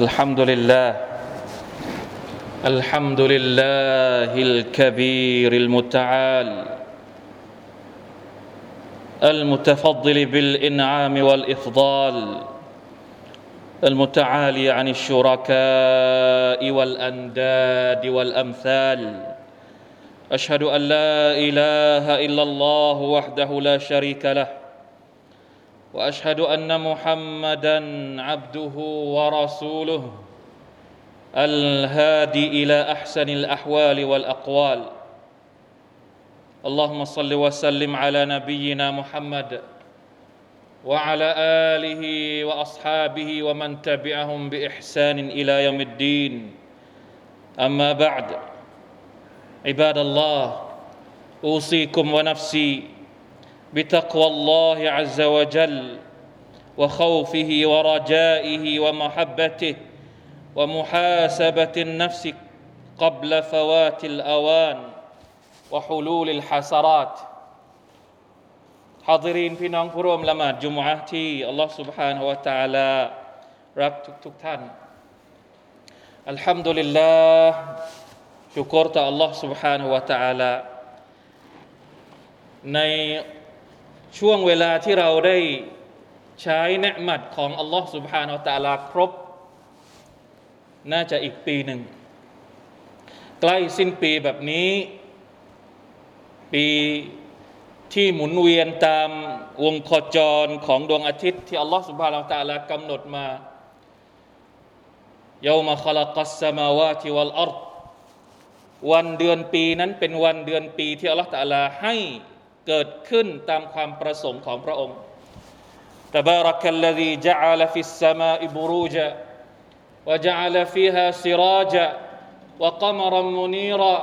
الحمد لله الحمد لله الكبير المتعال المتفضل بالإنعام والإفضال المتعالي عن الشركاء والأنداد والأمثال. أشهد أن لا إله إلا الله وحده لا شريك له وأشهد أن محمدا عبده ورسوله الهادي إلى أحسن الأحوال والأقوال. اللهم صل وسلم على نبينا محمد وعلى آله وأصحابه ومن تبعهم بإحسان إلى يوم الدين. أما بعد عباد الله أوصيكم ونفسي بتقوى الله عز وجل وخوفه ورجائه ومحبته ومحاسبه النفس قبل فوات الاوان وحلول الحسرات حاضرين พี่น้องผู้ร่วมละหมาดจุมอะห์ที่อัลลอฮ์ سبحانه และ تعالى รักทุกๆท่านอัลฮัมดุลิลลาห์ชุกรต่อ Allah سبحانه และ تعالى ใน ช่วงเวลาที่เราได้ใช้เนืหมัดของอัลลอฮ์สุบฮานาอตาลาครบ น่าจะอีกปีหนึ่ง ใกล้สิ้นปีแบบนี้ ปีที่หมุนเวียนตามวงคอจรของดวงอาทิตย์ที่อัลลอฮ์สุบฮานาอตาลากำหนดมาเยาวมาคลกัสมาวาทิวัลอัรวันเดือนปีนั้นเป็นวันเดือนปีที่อัลลอฮฺตาลาให้ เกิดขึ้นตามความประสงค์ของพระองค์ تبارك الذي جعل في السماء بروجا وجعل فيها سراجا وقمرا منيرا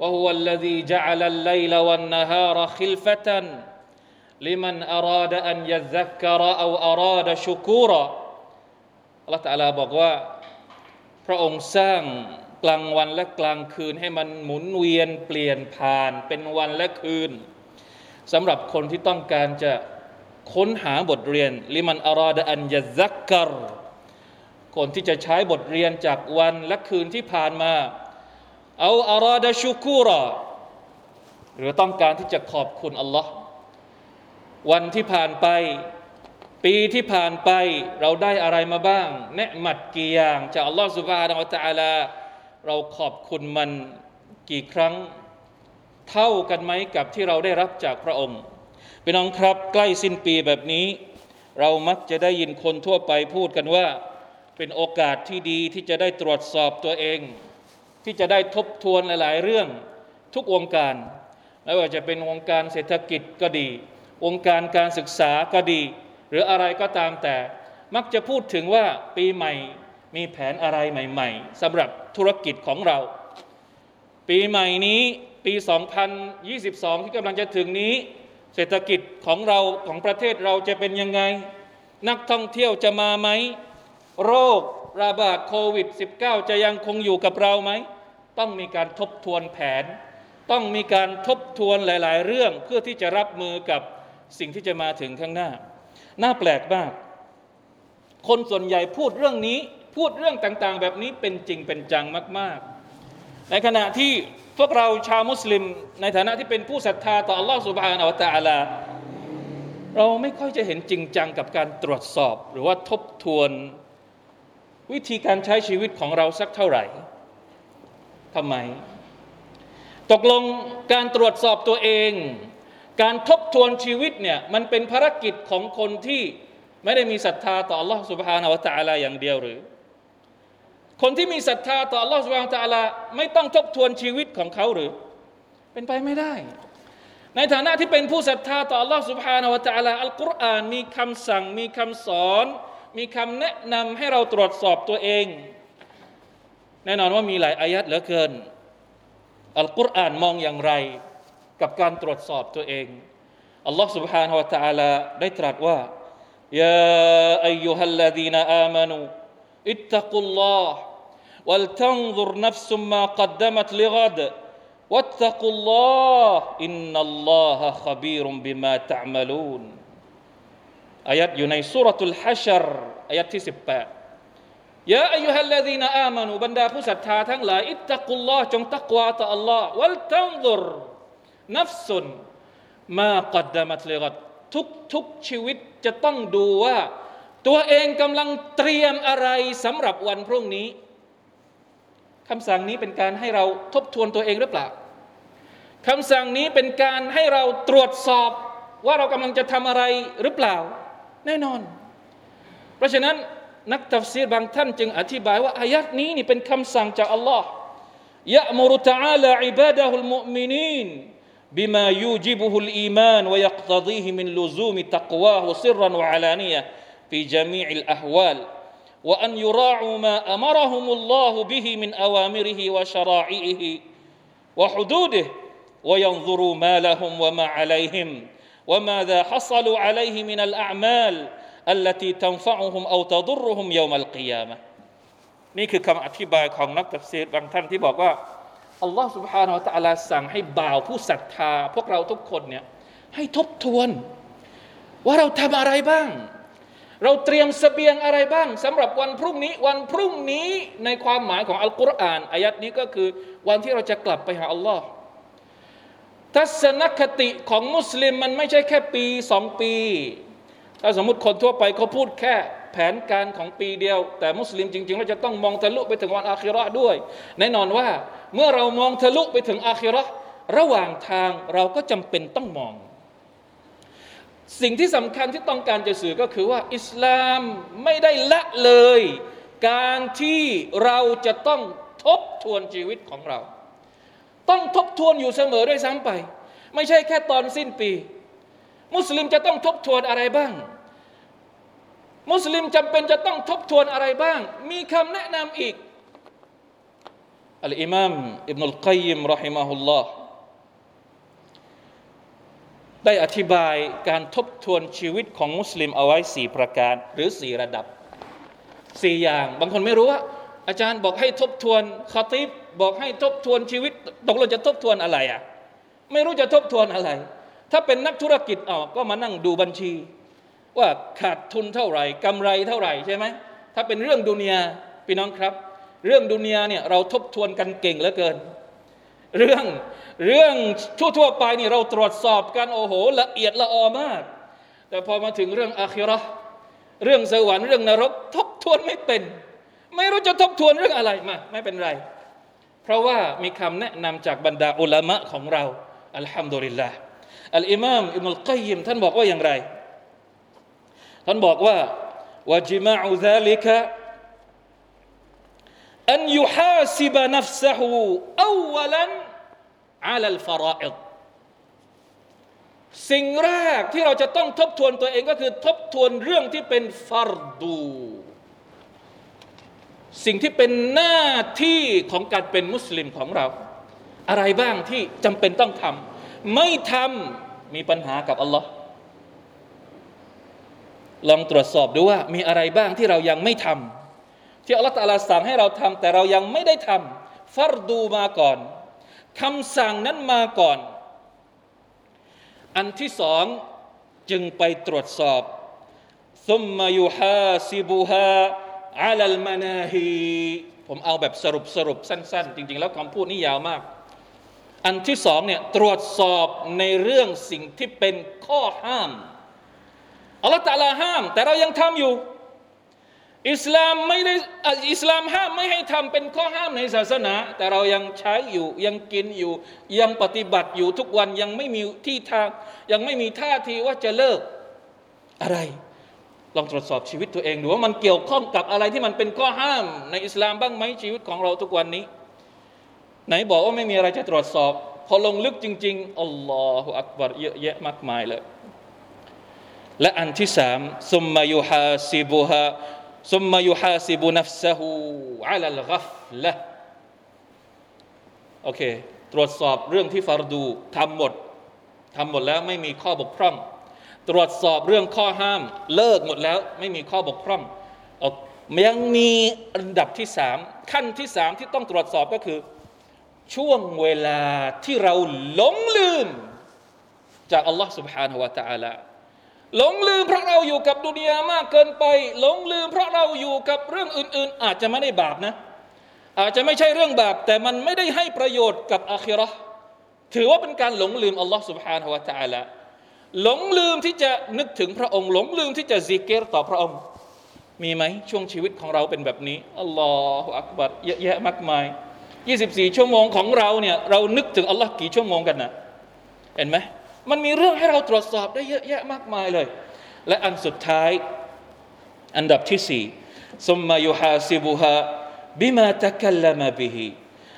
وهو الذي جعل الليل والنهار خلفة لمن أراد أن يذكر أو أراد شكورا الله تعالى บอกว่าพระองค์สร้างกลางวันและกลางคืนให้มันหมุนเวียนเปลี่ยนผ่านเป็นวันและคืน สำหรับคนที่ต้องการจะค้นหาบทเรียน ลิมันอาราดอันยะซักกรคนที่จะใช้บทเรียนจากวันและคืนที่ผ่านมา เอาอาราดชูกูรอหรือต้องการที่จะขอบคุณอัลลอฮ์วันที่ผ่านไป ปีที่ผ่านไปเราได้อะไรมาบ้างเนืหมัดกี่อย่างจากอัลลอฮ์สุบฮานอัลตะอาลาเราขอบคุณมันกี่ครั้ง เท่ากันไหมกับที่เราได้รับจากพระองค์พี่น้องครับใกล้สิ้นปีแบบนี้ เรามักจะได้ยินคนทั่วไปพูดกันว่า เป็นโอกาสที่ดีที่จะได้ตรวจสอบตัวเอง ที่จะได้ทบทวนหลาย ๆ เรื่องทุกวงการไม่ว่าจะเป็นวงการเศรษฐกิจก็ดี วงการการศึกษาก็ดี หรืออะไรก็ตามแต่ มักจะพูดถึงว่าปีใหม่มีแผนอะไรใหม่ ๆสำหรับธุรกิจของเรา ปีใหม่นี้ ปี 2022 ที่กำลังจะถึงนี้ เศรษฐกิจของเราของประเทศเราจะเป็นยังไง นักท่องเที่ยวจะมาไหม โรคระบาดโควิด -19 จะยังคงอยู่กับเราไหม ต้องมีการทบทวนแผน ต้องมีการทบทวนหลาย ๆ เรื่องเพื่อที่จะรับมือกับสิ่งที่จะมาถึงข้างหน้า น่าแปลกมาก คนส่วนใหญ่พูดเรื่องนี้ พูดเรื่องต่าง ๆ แบบนี้เป็นจริงเป็นจังมาก ๆ ในขณะที่ พวกเราชาวมุสลิม ในฐานะที่เป็นผู้ศรัทธาต่อ Allah سبحانه และ تعالى เราไม่ค่อยจะเห็นจริงจังกับการตรวจสอบ หรือว่าทบทวน วิธีการใช้ชีวิตของเราสักเท่าไหร่ทำไม ตกลงการตรวจสอบตัวเอง การทบทวนชีวิตเนี่ยมันเป็นภารกิจของคนที่ไม่ได้มีศรัทธาต่อ Allah سبحانه และ تعالى อย่างเดียวหรือ คนที่มีศรัทธาต่อ Allah سبحانه และ تعالى ไม่ต้องทบทวนชีวิตของเขาหรือ เป็นไปไม่ได้ ในฐานะที่เป็นผู้ศรัทธาต่อ Allah سبحانه และ تعالى อัลกุรอานมีคำสั่งมีคำสอน มีคำแนะนำให้เราตรวจสอบตัวเอง แน่นอนว่ามีหลายอายัดเหลือเกิน อัลกุรอานมองอย่างไร กับการตรวจสอบตัวเอง อัลลอฮ์ سبحانه และ تعالى ได้ตรัสว่า يا أيها الذين آمنوا اتقوا الله ولتنظر نفس ما قدمت لغد واتقوا الله إن الله خبير بما تعملون อายัดอยู่ในสุรทูลฮัชรอายัดที่ 18 ยาอายุฮัลลดีนอามานูบรรดาผู้ศรัทธาทั้งหลายอิตตักุลลอฮ์จงตักวาต่อ Allah วัลตันซุรนัฟสุนมากัดดามัตเลกัดทุกทุกชีวิตจะต้องดูว่า ตัวเองกำลังเตรียมอะไรสำหรับวันพรุ่งนี้คำสั่งนี้เป็นการให้เราทบทวนตัวเองหรือเปล่าคำสั่งนี้เป็นการให้เราตรวจสอบว่าเรากำลังจะทำอะไรหรือเปล่า แน่นอน เพราะฉะนั้นนักตัฟซีรบางท่านจึงอธิบายว่าอายัดนี้นี่เป็นคำสั่งจากอัลลอฮ์ยะมุรุตะอาลาอิบาดะฮุลมุมินีน بما يوجبه الإيمان ويقتضيه من لزوم تقواه سرا وعلانية في جميع الأحوال وأن يراعوا ما أمرهم الله به من أوامره وشرائعه وحدوده وينظروا ما لهم وما عليهم وماذا حصلوا عليه من الأعمال التي تنفعهم أو تضرهم يوم القيامة นี่คือคำอธิบายของนักตัฟซีรบางท่านที่บอกว่าอัลลอฮ์ سبحانه และ تعالى สั่งให้บ่าวผู้ศรัทธา พวกเราทุกคนเนี่ยให้ทบทวน ว่าเราทำอะไรบ้าง เราเตรียมสเสบียงอะไรบ้างสำหรับวันพรุ่งนี้ วันพรุ่งนี้ในความหมายของอัลกุรอานอายัดนี้ก็คือวันที่เราจะกลับไปหาอัลลอฮ์ทัศนคติของมุสลิมมันไม่ใช่แค่ปีสองปีถ้าสมมติคนทั่วไปเขาพูดแค่แผนการของปีเดียว แต่มุสลิมจริงๆเราจะต้องมองทะลุไปถึงวันอาคิราะห์ด้วย แน่นอนว่าเมื่อเรามองทะลุไปถึงอาคิราะห์ระหว่างทางเราก็จำเป็นต้องมอง สิ่งที่สำคัญที่ต้องการจะสื่อก็คือว่า อิสลามไม่ได้ละเลย การที่เราจะต้องทบทวนชีวิตของเรา ต้องทบทวนอยู่เสมอด้วยซ้ำไป ไม่ใช่แค่ตอนสิ้นปี มุสลิมจะต้องทบทวนอะไรบ้าง มุสลิมจำเป็นจะต้องทบทวนอะไรบ้าง มีคำแนะนำอีกอัลอิมามอิบนุลกัยมรอฮิมาฮุลลอฮ์ ได้อธิบายการทบทวนชีวิตของมุสลิมเอาไว้สี่ประการหรือสี่ระดับสี่อย่าง บางคนไม่รู้ว่า อาจารย์บอกให้ทบทวนคาติบบอกให้ทบทวนชีวิตตกลงจะทบทวนอะไรอะไม่รู้จะทบทวนอะไร ถ้าเป็นนักธุรกิจออกก็มานั่งดูบัญชี ว่าขาดทุนเท่าไหร่กำไรเท่าไหร่ใช่ไหมถ้าเป็นเรื่องดุนยาพี่น้องครับ เรื่องดุนยาเนี่ยเราทบทวนกันเก่งเหลือเกิน เรื่องเรื่องทั่วๆไปนี่เราตรวจสอบกันโอ้โห ละเอียดละออมาก แต่พอมาถึงเรื่องอาคิเราะห์เรื่องสวรรค์เรื่องนรก ทบทวนไม่เป็น ไม่รู้จะทบทวนเรื่องอะไรมาไม่เป็นไร เพราะว่ามีคำแนะนำจากบรรดาอุลามะของเราอัลฮัมดุลิลลาห์อัลอิมามอิมุลกัยยิมท่านบอกว่าอย่างไร ท่านบอกว่าวะจิมาอุซาลิกะ أن يحاسب نفسه أولا อาลัลฟาราอิสิ่งแรกที่เราจะต้องทบทวนตัวเองก็คือทบทวนเรื่องที่เป็นฟารดู สิ่งที่เป็นหน้าที่ของการเป็นมุสลิมของเรา อะไรบ้างที่จำเป็นต้องทำไม่ทำมีปัญหากับอัลลอฮ์ลองตรวจสอบดูว่ามีอะไรบ้างที่เรายังไม่ทำที่อัลลอฮ์ตาลาสั่งให้เราทำแต่เรายังไม่ได้ทำฟารดูมาก่อน คำสั่งนั้นมาก่อน อันที่สองจึงไปตรวจสอบซุมมายูฮาซิบูฮาอาลัลมานาฮีผมเอาแบบสรุปสรุปสั้น ๆ จริง ๆ แล้วคำพูดนี่ยาวมาก อันที่สองเนี่ยตรวจสอบในเรื่องสิ่งที่เป็นข้อห้ามอัลลอฮฺตะลาห้าม แต่เรายังทำอยู่ อิสลามไม่ได้อิสลามห้ามไม่ให้ทำเป็นข้อห้ามในศาสนา แต่เรายังใช้อยู่ยังกินอยู่ ยังปฏิบัติอยู่ทุกวันยังไม่มีที่ทาง ยังไม่มีท่าทีว่าจะเลิกอะไร ลองตรวจสอบชีวิตตัวเองดูว่ามันเกี่ยวข้องกับอะไรที่มันเป็นข้อห้าม ในอิสลามบ้างไหมชีวิตของเราทุกวันนี้ ไหนบอกว่าไม่มีอะไรจะตรวจสอบ พอลงลึกจริงๆอัลลอฮฺอักบารเยอะแยะมากมายเลย และอันที่สามซุมมายุฮาซิบุฮา ซุมมายุฮาซิบุนัฟซะฮูอัลลกัฟละโอเค ตรวจสอบเรื่องที่ฟารดูทำหมดทำหมดแล้วไม่มีข้อบกพร่อง ตรวจสอบเรื่องข้อห้าม เลิกหมดแล้วไม่มีข้อบกพร่องยังมีอันดับที่สามขั้นที่สามที่ต้องตรวจสอบก็คือ ช่วงเวลาที่เราหลงลืม จากอัลลอฮ์ سبحانه และ تعالى หลงลืมเพราะเราอยู่กับดุนยามากเกินไป หลงลืมเพราะเราอยู่กับเรื่องอื่น ๆ อาจจะไม่ได้บาปนะ อาจจะไม่ใช่เรื่องบาปแต่มันไม่ได้ให้ประโยชน์กับอาคิเราะห์ถือว่าเป็นการหลงลืมอัลลอฮ์ سبحانه และ تعالى หลงลืมที่จะนึกถึงพระองค์ หลงลืมที่จะซิกเกตต่อพระองค์ มีไหมช่วงชีวิตของเราเป็นแบบนี้อัลลอฮฺอักบัรเยอะแยะมากมาย 24 ชั่วโมงของเราเนี่ยเรานึกถึงอัลลอฮ์กี่ชั่วโมงกันนะเห็นไหม มันมีเรื่องให้เราตรวจสอบได้เยอะแยะมากมายเลย และอันสุดท้าย อันดับที่สี่สมมายุฮาซิบุฮาบิมาตะกัลลมบิฮี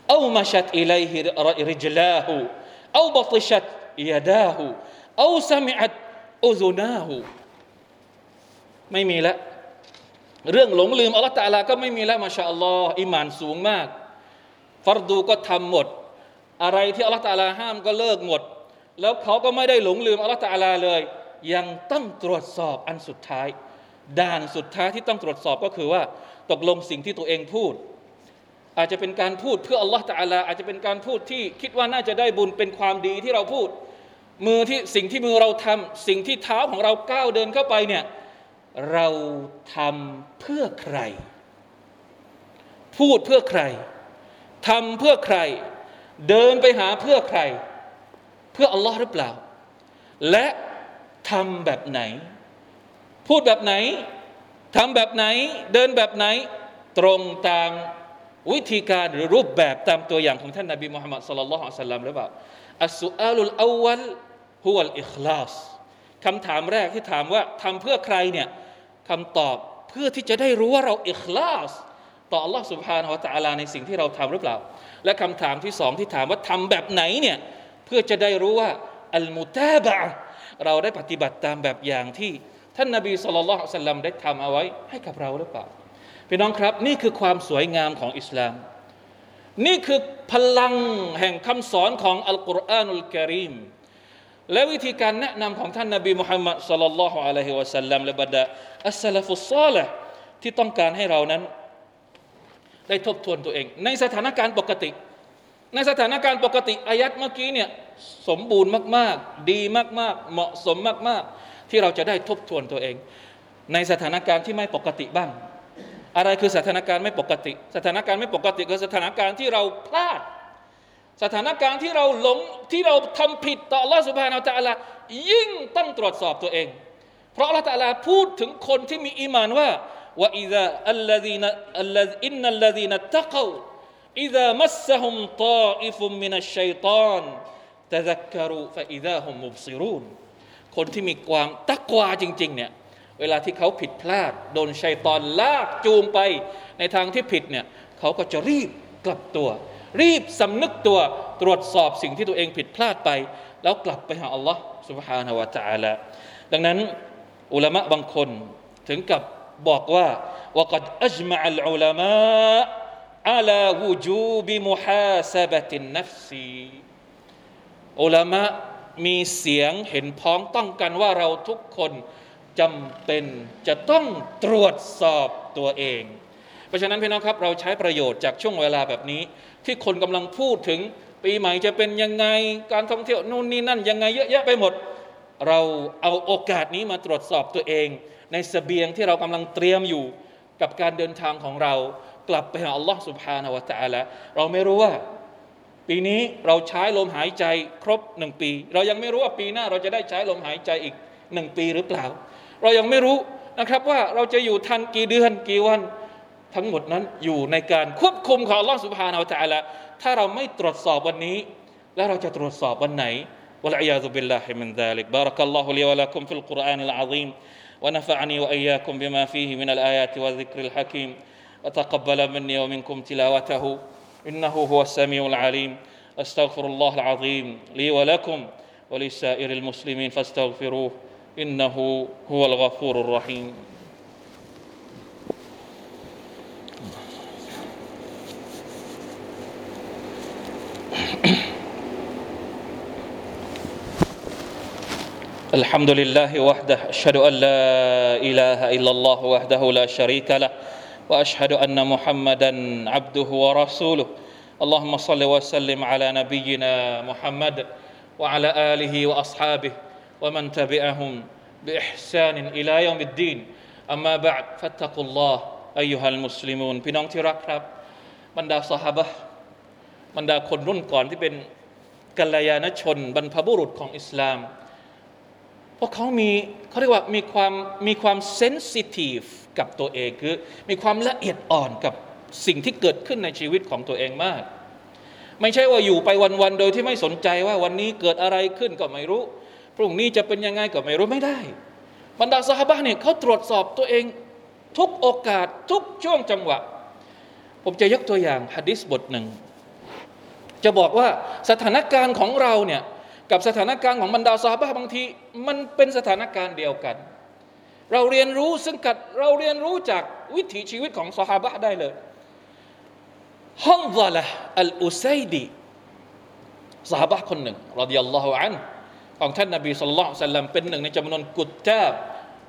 เอามาชัดอิเลห์ริจลาหูเอาบัตชัดยาดาหูเอาสมิอัดอุซูนาหูไม่มีละเรื่องหลงลืมอัลลอฮฺตาลาก็ไม่มีแล้วมาชาอัลลอฮ์อิมานสูงมาก ฟัรดูก็ทำหมด อะไรที่อัลลอฮฺลาห้ามก็เลิกหมด แล้วเขาก็ไม่ได้หลงลืมอัลลอฮฺตะอาลาเลย ยังต้องตรวจสอบอันสุดท้าย ด่านสุดท้ายที่ต้องตรวจสอบก็คือว่า ตกลงสิ่งที่ตัวเองพูด อาจจะเป็นการพูดเพื่ออัลลอฮฺตะอาลาอาจจะเป็นการพูดที่คิดว่าน่าจะได้บุญเป็นความดีที่เราพูด มือที่สิ่งที่มือเราทำสิ่งที่เท้าของเราก้าวเดินเข้าไปเนี่ยเราทำเพื่อใคร พูดเพื่อใครทำเพื่อใคร เดินไปหาเพื่อใคร เพื่ออัลลอฮ์หรือเปล่า และทำแบบไหน พูดแบบไหนทำแบบไหน เดินแบบไหน ตรงตามวิธีการหรือรูปแบบตามตัวอย่างของท่านนบีมุฮัมมัดสุลลัลลอฮุอะลัยฮิสลามหรือเปล่าอัสสุอาลุลอวัลฮุวัลอิคลาสคำถามแรกที่ถามว่าทำเพื่อใครเนี่ยคำตอบเพื่อที่จะได้รู้ว่าเราอิคลาสต่อ Allah سبحانه และ تعالى ในสิ่งที่เราทำหรือเปล่า และคำถามที่สองที่ถามว่าทำแบบไหนเนี่ย เพื่อจะได้รู้ว่าอัลมุตาบะเราได้ปฏิบัติตามแบบอย่างที่ ท่านนบีสุลต่านสัลลัมได้ทำเอาไว้ให้กับเราหรือเปล่าพี่น้องครับ นี่คือความสวยงามของอิสลาม นี่คือพลังแห่งคำสอนของอัลกุรอานุลกิริมและวิธีการแนะนำของท่านนบีมุฮัมมัดสลลัลลอฮุอะลัยฮิวะสัลลัมและบรรดาอัสลฟุสซาลห์ที่ต้องการให้เรานั้น ได้ทบทวนตัวเอง ในสถานการณ์ปกติ ในสถานการณ์ปกติอายัดเมื่อกี้เนี่ยสมบูรณ์มาก ๆ ดีมาก ๆ เหมาะสมมาก ๆ ที่เราจะได้ทบทวนตัวเอง ในสถานการณ์ที่ไม่ปกติบ้าง อะไรคือสถานการณ์ไม่ปกติ สถานการณ์ไม่ปกติคือสถานการณ์ที่เราพลาด สถานการณ์ที่เราหลงที่เราทำผิดต่อลอสุภาเราจะอะไรยิ่งต้องตรวจสอบตัวเอง เพราะละตาลาพูดถึงคนที่มีอีมานว่าว่าอิซาอัลลดีนอัลลอินนัลลดีนตะกา إذا الذين إن الذين اتقوا إذا مسهم طائف من الشيطان تذكروا فإذا هم مبصرون คนที่มีความตักวาจริงๆเนี่ยเวลาที่เขาผิดพลาด โดนชัยตอนลากจูงไปในทางที่ผิดเนี่ยเขาก็จะรีบกลับตัวรีบสำนึกตัวตรวจสอบสิ่งที่ตัวเองผิดพลาดไป แล้วกลับไปหาอัลลอฮ์ سبحانه และ تعالى ดังนั้นอุลามะบางคนถึงกับบอกว่า وقد أجمع العلماء على وجوب محاسبة النفس อุลามะ มีเสียงเห็นพ้องต้องกันว่าเราทุกคนจำเป็นจะต้องตรวจสอบตัวเอง เพราะฉะนั้นพี่น้องครับเราใช้ประโยชน์จากช่วงเวลาแบบนี้ ที่คนกำลังพูดถึงปีใหม่จะเป็นยังไงการท่องเที่ยวนู่นนี่นั่นยังไงเยอะแยะไปหมด เราเอาโอกาสนี้มาตรวจสอบตัวเอง ในสเสบียงที่เรากำลังเตรียมอยู่กับการเดินทางของเรา กลับไปหาอัลลอฮ์ سبحانه และ تعالى เราไม่รู้ว่า ปีนี้เราใช้ลมหายใจครบหนึ่งปี เรายังไม่รู้ว่าปีหน้าเราจะได้ใช้ลมหายใจอีกหนึ่งปีหรือเปล่า เรายังไม่รู้นะครับว่าเราจะอยู่ทันกี่เดือนกี่วันทั้งหมดนั้นอยู่ในการควบคุมของ Allah سبحانه และ تعالى ถ้าเราไม่ตรวจสอบวันนี้ แล้วเราจะตรวจสอบวันไหน والعياذ بالله من ذلك بارك الله لي ولكم في القرآن العظيم ونفعني وإياكم بما فيه من الآيات والذكر الحكيم وتقبل مني ومنكم تلاوته. إنه هو السميع العليم. أستغفر الله العظيم لي ولكم ولسائر المسلمين فاستغفروه. إنه هو الغفور الرحيم. الحمد لله وحده. أشهد أن لا إله إلا الله وحده لا شريك له. وأشهد أن محمدا عبده ورسوله اللهم صل وسلم على نبينا محمد وعلى آله وأصحابه ومن تبعهم بإحسان إلى يوم الدين أما بعد فاتقوا الله أيها المسلمون พี่น้องที่รักครับ บรรดาสหบะห์บรรดาคนรุ่นก่อนที่เป็นกัลยาณชน บรรพบุรุษของอิสลาม เ พราะเขามีเขาเรียกว่ามีความมีความเซนซิทีฟกับตัวเองคือ มีความละเอียดอ่อนกับสิ่งที่เกิดขึ้นในชีวิตของตัวเองมาก ไม่ใช่ว่าอยู่ไปวันๆโดยที่ไม่สนใจว่าวันนี้เกิดอะไรขึ้นก็ไม่รู้ พรุ่งนี้จะเป็นยังไงก็ไม่รู้ไม่ได้ บรรดาสหบะเนี่ยเขาตรวจสอบตัวเองทุกโอกาสทุกช่วงจังหวะ ผมจะยกตัวอย่างฮะดิษบทหนึ่ง จะบอกว่าสถานการณ์ของเราเนี่ย กับสถานการณ์ของบรรดาสหบะบางที มันเป็นสถานการณ์เดียวกัน เราเรียนรู้ซึ่งกัดเราเรียนรู้จากวิถีชีวิตของสหบะได้เลยฮันซาละอัลอุซัยดีสหบะคนหนึ่งรดิยัลลอฮุอันของท่านนบีสุลต่านสัลลัมเป็นหนึ่งในจำนวนกุตตาบ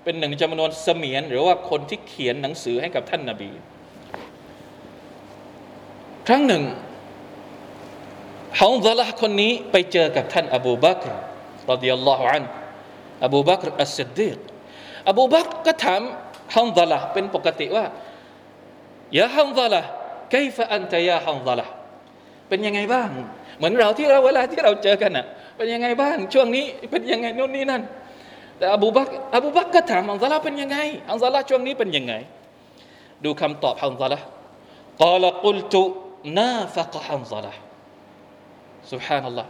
เป็นหนึ่งในจำนวนเสมียน หรือว่าคนที่เขียนหนังสือให้กับท่านนบี ครั้งหนึ่ง ฮาวซาละคนนี้ไปเจอกับท่านอบูบักรรดิยัลลอฮุอันอบูบักรอัสซิดดีกอบูบักรก็ถามฮัมซาละเป็นปกติว่ายาฮัมซาละกีฟะอันตยาฮัมซาละเป็นยังไงบ้าง เหมือนเราที่เราเวลาที่เราเจอกันอะเป็นยังไงบ้าง ช่วงนี้เป็นยังไงนู่นนี่นั่น แต่อบูบักอบูบักก็ถามอังซาลาเป็นยังไงอังซาลาช่วงนี้เป็นยังไง ดูคำตอบอัลซาละกาลกุลตุนาฟะกฮัมซาละ สุฮานัลลอฮ์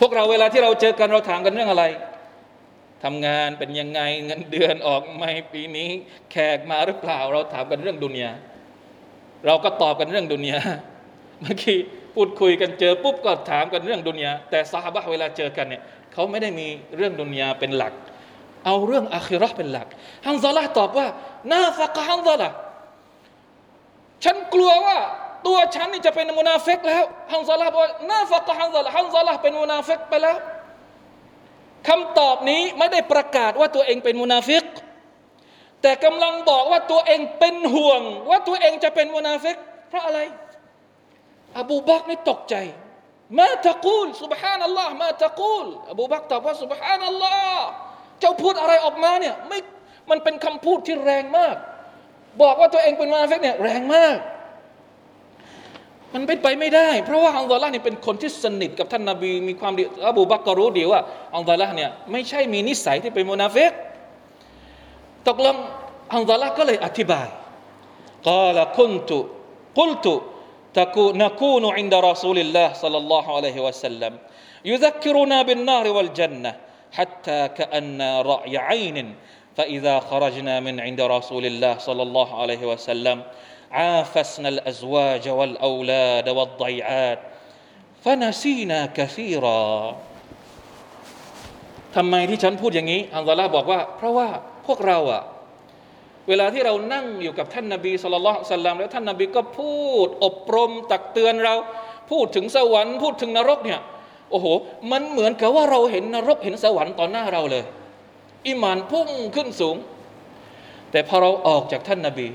พวกเราเวลาที่เราเจอกันเราถามกันเรื่องอะไรทำงานเป็นยังไงเงินเดือนออกไหมปีนี้ แขกมาหรือเปล่า เราถามกันเรื่องดุนยาเราก็ตอบกันเรื่องดุนยาเมื่อกี้พูดคุยกันเจอปุ๊บก็ถามกันเรื่องดุนยาแต่ซาบะเวลาเจอกันเนี่ยเขาไม่ได้มีเรื่องดุนยาเป็นหลัก เอาเรื่องอาคิรอเป็นหลักฮันซาลาตอบว่าنافق حنظلة ฉันกลัวว่า ตัวฉันนี่จะเป็นมุนาฟิกแล้วฮันซาละบอกنافق حنظلة ฮันซาละเป็นมุนาฟิกไปแล้วคำตอบนี้ไม่ได้ประกาศว่าตัวเองเป็นมุนาฟิก แต่กำลังบอกว่าตัวเองเป็นห่วง ว่าตัวเองจะเป็นมุนาฟิกเพราะอะไร อบูบักนี่ตกใจما تقول سبحان الله ما تقول อบูบักตอบว่า سبحان اللهเจ้าพูดอะไรออกมาเนี่ยไม่มันเป็นคำพูดที่แรงมาก บอกว่าตัวเองเป็นมุนาฟิกเนี่ยแรงมาก มันเป็นไปไม่ได้ เพราะว่าอัลลอฮ์นี่เป็นคนที่สนิทกับท่านนาบี มีความดีอบูบักก็รู้ดีว่าอัลลอฮ์เนี่ยไม่ใช่มีนิสัยที่เป็นมุนาฟิกตกลงอัลลอฮ์ก็เลยอธิบาย قال كنت قلت نكون عند رسول الله صلى الله عليه وسلم يذكرنا بالنار والجنة حتى كأن رأي عين فإذا خرجنا من عند رسول الله صلى الله عليه وسلم عافسنا الأزواج والأولاد والضيعات فنسينا كثيرا ทำไมที่ฉันพูดอย่างนี้อัลลอฮ์บอกว่า เพราะว่าพวกเราอะเวลาที่เรานั่งอยู่กับท่านนาบีสุลต่านสัลลัมแล้วท่านนาบีก็พูดอบรมตักเตือนเรา พูดถึงสวรรค์พูดถึงนรกเนี่ยโอ้โห มันเหมือนกับว่าเราเห็นนรกเห็นสวรรค์ต่อหน้าเราเลยอิมานพุ่งขึ้นสูง แต่พอเราออกจากท่านนาบี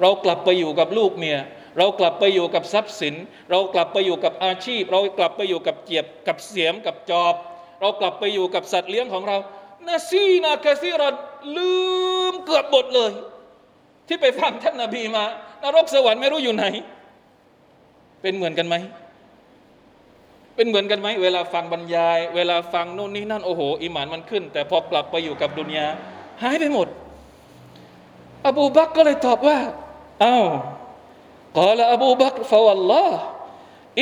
เรากลับไปอยู่กับลูกเมีย เรากลับไปอยู่กับทรัพย์สิน เรากลับไปอยู่กับอาชีพ เรากลับไปอยู่กับเจียบกับเสียมกับจอบ เรากลับไปอยู่กับสัตว์เลี้ยงของเรานาซีนากะซีรอนลืลืมเกือบหมดเลย ที่ไปฟังท่านนาบีมานรกสวรรค์ไม่รู้อยู่ไหน เป็นเหมือนกันไหมเป็นเหมือนกันไหมเวลาฟังบรรยาย เวลาฟังโน่นนี่นั่นโอ้โหอิหมานมันขึ้น แต่พอกลับไปอยู่กับดุนยาหายไปหมด อบูบักก็เลยตอบว่า อ้าวกล่าวอบูบักฟาวัลลอฮ์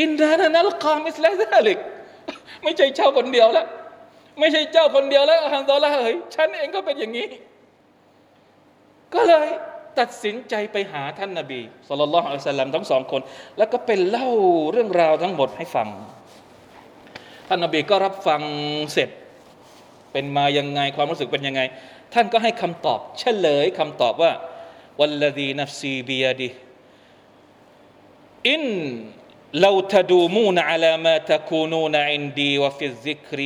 อินนานัลกามิสลาซาลิกไม่ใช่เช่าคนเดียวแล้วไม่ใช่เจ้าคนเดียวแล้วฮันซอละเฮ้ยฉันเองก็เป็นอย่างนี้ ก็เลยตัดสินใจไปหาท่านนาบีสุลต่านละอัลสลัมทั้งสองคน แล้วก็เป็นเล่าเรื่องราวทั้งหมดให้ฟัง ท่านนาบีก็รับฟังเสร็จ เป็นมายังไงความรู้สึกเป็นยังไง ท่านก็ให้คำตอบเฉลยคำตอบว่า วัลลดีนัฟซีบียดิอิน لو تدومون على ما تكونون عندي وفي الذكر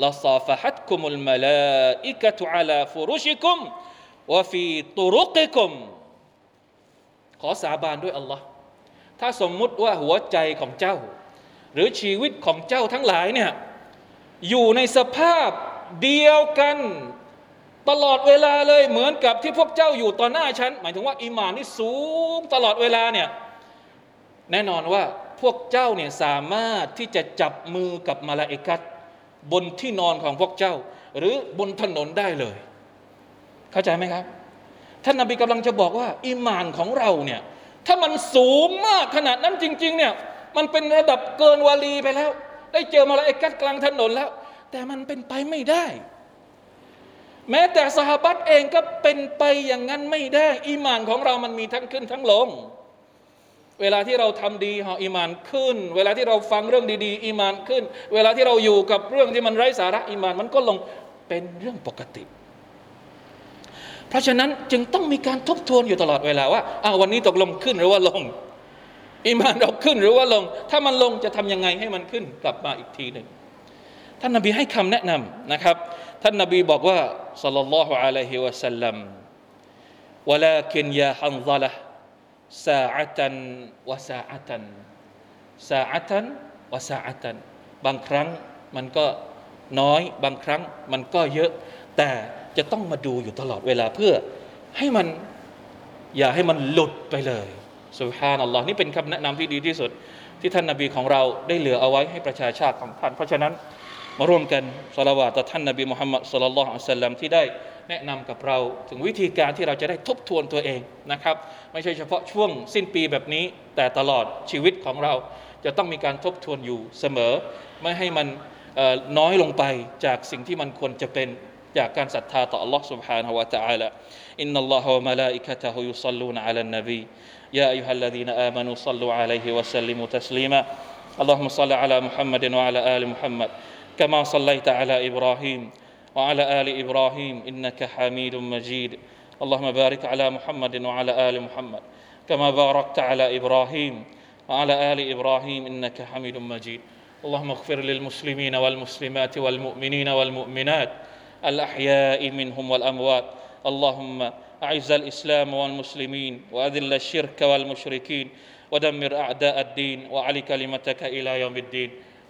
لصافحتكم الملائكة على فرشكم وفي طرقكم ขอสาบานด้วยอัลลอฮ์ถ้าสมมุติว่าหัวใจของเจ้า หรือชีวิตของเจ้าทั้งหลายเนี่ยอยู่ในสภาพเดียวกัน ตลอดเวลาเลยเหมือนกับที่พวกเจ้าอยู่ต่อหน้าฉัน หมายถึงว่าอีหมานนี่สูงตลอดเวลาเนี่ยแน่นอนว่าพวกเจ้าเนี่ยสามารถที่จะจับมือกับมาลาอิกัตบนที่นอนของพวกเจ้า หรือบนถนนได้เลย เข้าใจไหมครับ ท่านนาบีกำลังจะบอกว่าอีหมานของเราเนี่ยถ้ามันสูงมากขนาดนั้นจริง ๆ เนี่ยมันเป็นระดับเกินวาลีไปแล้ว ได้เจอมาลาอิกัตกลางถนนแล้ว แต่มันเป็นไปไม่ได้ แม้แต่สหบัตเองก็เป็นไปอย่างนั้นไม่ได้ อีหมานของเรามันมีทั้งขึ้นทั้งลง เวลาที่เราทำดีฮะอีมานขึ้น เวลาที่เราฟังเรื่องดี ๆ อีมานขึ้น เวลาที่เราอยู่กับเรื่องที่มันไร้สาระอีมานมันก็ลงเป็นเรื่องปกติ เพราะฉะนั้นจึงต้องมีการทบทวนอยู่ตลอดเวลาว่าอ้าววันนี้ตกลงขึ้นหรือว่าลงอีมานเราขึ้นหรือว่าลง ถ้ามันลงจะทำยังไงให้มันขึ้นกลับมาอีกทีหนึ่งท่านนบีให้คำแนะนำนะครับ ท่านนบีบอกว่า สัลลัลลอฮุอะลัยฮิวะสัลลัม ولكن يا حنظله ซาอัตันวะซาอัตันซาอัตันวะซาอัตันบางครั้งมันก็น้อยบางครั้งมันก็เยอะ แต่จะต้องมาดูอยู่ตลอดเวลาเพื่อให้มันอย่าให้มันหลุดไปเลยสุบฮานัลลอฮ์นี่เป็นคำแนะนำที่ดีที่สุด ที่ท่านนาบีของเราได้เหลือเอาไว้ให้ประชาชาติของท่าน เพราะฉะนั้น มาร่วมกันสละวาต่อท่านนาบีมุฮัมมัดสุลลัลลอฮุอะลัยฮิวะสัลลัมที่ได้แนะนำกับเราถึงวิธีการที่เราจะได้ทบทวนตัวเองนะครับ ไม่ใช่เฉพาะช่วงสิ้นปีแบบนี้ แต่ตลอดชีวิตของเราจะต้องมีการทบทวนอยู่เสมอ ไม่ให้มันน้อยลงไปจากสิ่งที่มันควรจะเป็นจากการศรัทธาต่อ Allah سبحانه และ تعالى إن الله وملائكته يصلون على النبي يا أيها الذين آمنوا صلوا عليه وسلموا تسليما اللهم صل على محمد وعلى آل محمد كما صليت على إبراهيم وعلى آل إبراهيم إنك حميد مجيد. اللهم بارك على محمد وعلى آل محمد كما باركت على إبراهيم وعلى آل إبراهيم إنك حميد مجيد. اللهم اغفر للمسلمين والمسلمات والمؤمنين والمؤمنات الأحياء منهم والأموات. اللهم أعز الإسلام والمسلمين وأذل الشرك والمشركين ودمر أعداء الدين وعلي كلمتك إلى يوم الدين.